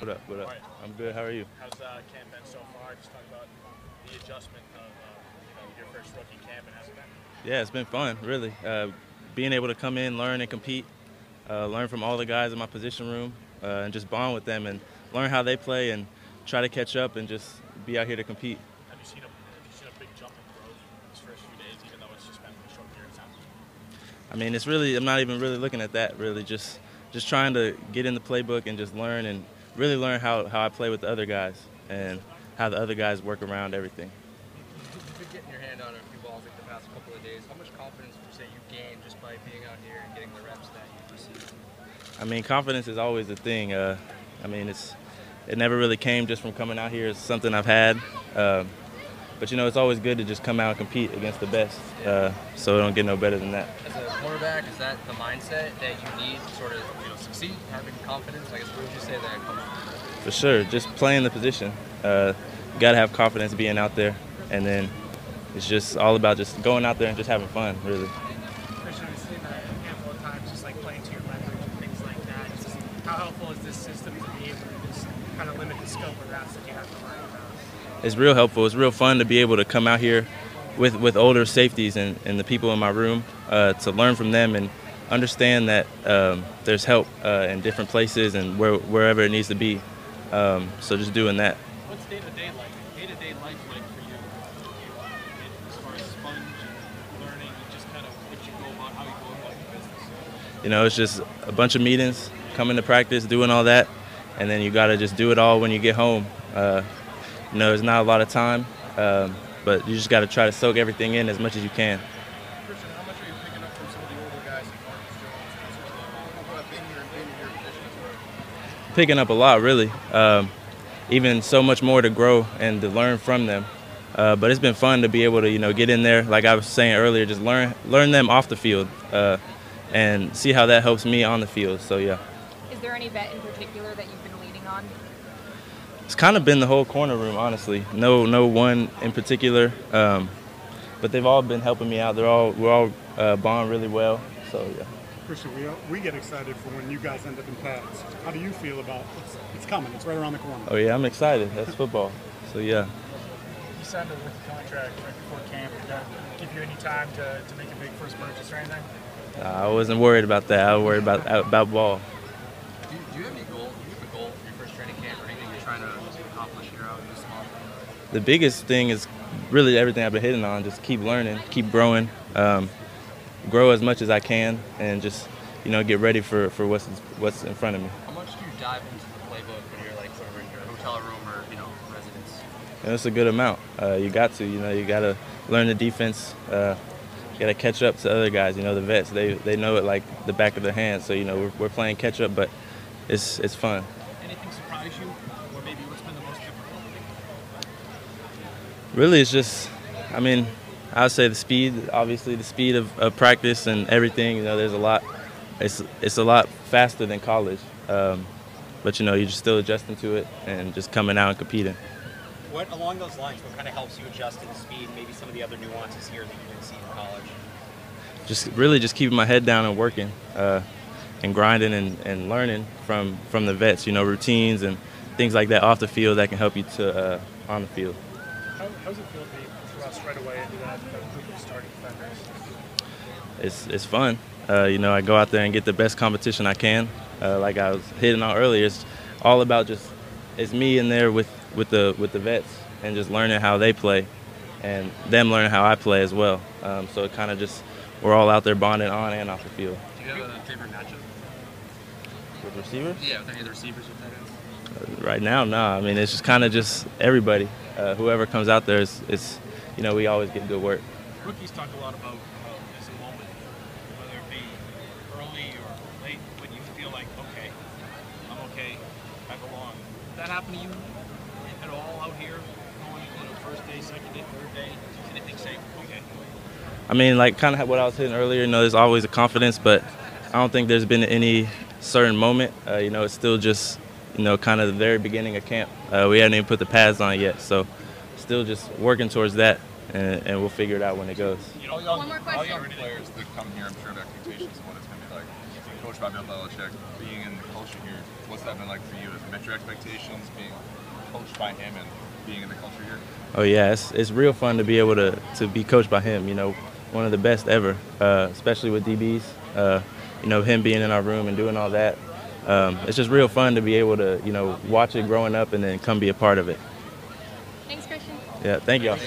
What up? What up? Right. I'm good. How are you? How's uh, camp been so far? Just talk about the adjustment of uh, you know your first rookie camp and how's it been? Yeah, it's been fun, really. Uh, being able to come in, learn, and compete, uh, learn from all the guys in my position room, uh, and just bond with them and learn how they play and try to catch up and just be out here to compete. Have you seen a have you seen a big jump in growth these first few days, even though it's just been a short period of time? I mean, it's really I'm not even really looking at that. Really, just just trying to get in the playbook and just learn and really learn how, how I play with the other guys and how the other guys work around everything. You've been getting your hand on a few balls like the past couple of days. How much confidence would you say you gained just by being out here and getting the reps that you've received? I mean, confidence is always a thing. Uh, I mean, it's it never really came just from coming out here. It's something I've had. Um, but you know, it's always good to just come out and compete against the best. Uh, so it don't get no better than that. As a quarterback, is that the mindset that you need to sort of you know succeed, having confidence? I guess where would you say that comes from? For sure, just playing the position. Uh, you gotta have confidence being out there, and then it's just all about just going out there and just having fun, really. Christian, we've seen that a handful of times, just like playing to your leverage and things like that. Just how helpful is this system to be able to just kind of limit the scope of routes that you have to worry about? It's real helpful. It's real fun to be able to come out here with, with older safeties and, and the people in my room uh, to learn from them and understand that um, there's help uh, in different places and where, wherever it needs to be. Um, so just doing that. What's day to day like? Day to day life like for you, as far as sponge and learning and just kind of what you go about, how you go about your business? You know, it's just a bunch of meetings, coming to practice, doing all that, and then you got to just do it all when you get home. Uh, you know, there's not a lot of time, um, but you just got to try to soak everything in as much as you can. Christian, how much are you picking up from some of the older guys like Marcus Jones, who have been here and been in your position as well? picking up a lot, really. Um, even so much more to grow and to learn from them. Uh, but it's been fun to be able to, you know, get in there, like I was saying earlier, just learn learn them off the field uh, and see how that helps me on the field. So yeah, Is there any vet in particular that you've been leaning on? It's kind of been the whole corner room, honestly. No, no one in particular, um, but they've all been helping me out. They're all we're all uh, bond really well. So yeah. Christian, we, we get excited for when you guys end up in pads. How do you feel about it's, it's coming? It's right around the corner. Oh yeah, I'm excited. That's football. So yeah. You signed a rookie contract right before camp. Did that give you any time to, to make a big first purchase or anything? I wasn't worried about that. I was worried about about ball. Do you, do you have any goal? Do you have a goal for your first training camp or anything you're trying to accomplish here out in this month? The biggest thing is really everything I've been hitting on. Just keep learning, keep growing, um, grow as much as I can, and just you know get ready for, for what's what's in front of me. How much do you dive into the playbook when you're like sort of in your hotel room or you know residence? And it's a good amount. Uh, you got to, you know, you got to learn the defense. Uh, you got to catch up to other guys. You know, the vets they they know it like the back of their hand. So you know we're, we're playing catch up, but it's it's fun. Anything surprise you, or maybe what's been the most difficult? Really, it's just, I mean, I would say the speed. Obviously, the speed of, of practice and everything. You know, there's a lot. It's it's a lot faster than college, um, but you know, you're just still adjusting to it and just coming out and competing. What along those lines? What kind of helps you adjust to the speed? Maybe some of the other nuances here that you didn't see in college. Just really just keeping my head down and working, uh, and grinding and, and learning from from the vets. You know, routines and things like that off the field that can help you to uh, on the field. How, how does it feel to be thrust right away into that, that group of starting defenders? it's it's fun. Uh, you know, I go out there and get the best competition I can. Uh, like I was hitting on earlier, it's all about just it's me in there with, with the with the vets and just learning how they play, and them learning how I play as well. Um, so it kind of just we're all out there bonding on and off the field. Do you have a favorite matchup? With receivers, Yeah, with any of the receivers or tight ends? right now, no. I mean, it's just kind of just everybody. Uh, whoever comes out there, is, it's you know we always get good work. Rookies talk a lot about uh, this moment, whether it be early or late, when you feel like, okay, I'm okay, I belong. Did that happen to you at all out here, going you know, first day, second day, third day? Does anything say, okay? I mean, like kind of what I was hitting earlier. You know, there's always a confidence, but I don't think there's been any certain moment. Uh, you know, it's still just you know kind of the very beginning of camp. Uh, we hadn't even put the pads on yet, so still just working towards that, and, and we'll figure it out when it goes. One more question. players that come here, I'm sure have expectations of what it's going to be like. Coach coached by Bill Belichick, being in the culture here, what's that been like for you? Has it met your expectations, being coached by him and being in the culture here? Oh yeah, it's, it's real fun to be able to, to be coached by him. You know, one of the best ever, uh, especially with DBs. Uh, you know, him being in our room and doing all that. Um, it's just real fun to be able to, you know, watch it growing up and then come be a part of it. Thanks, Christian. Yeah, thank y'all.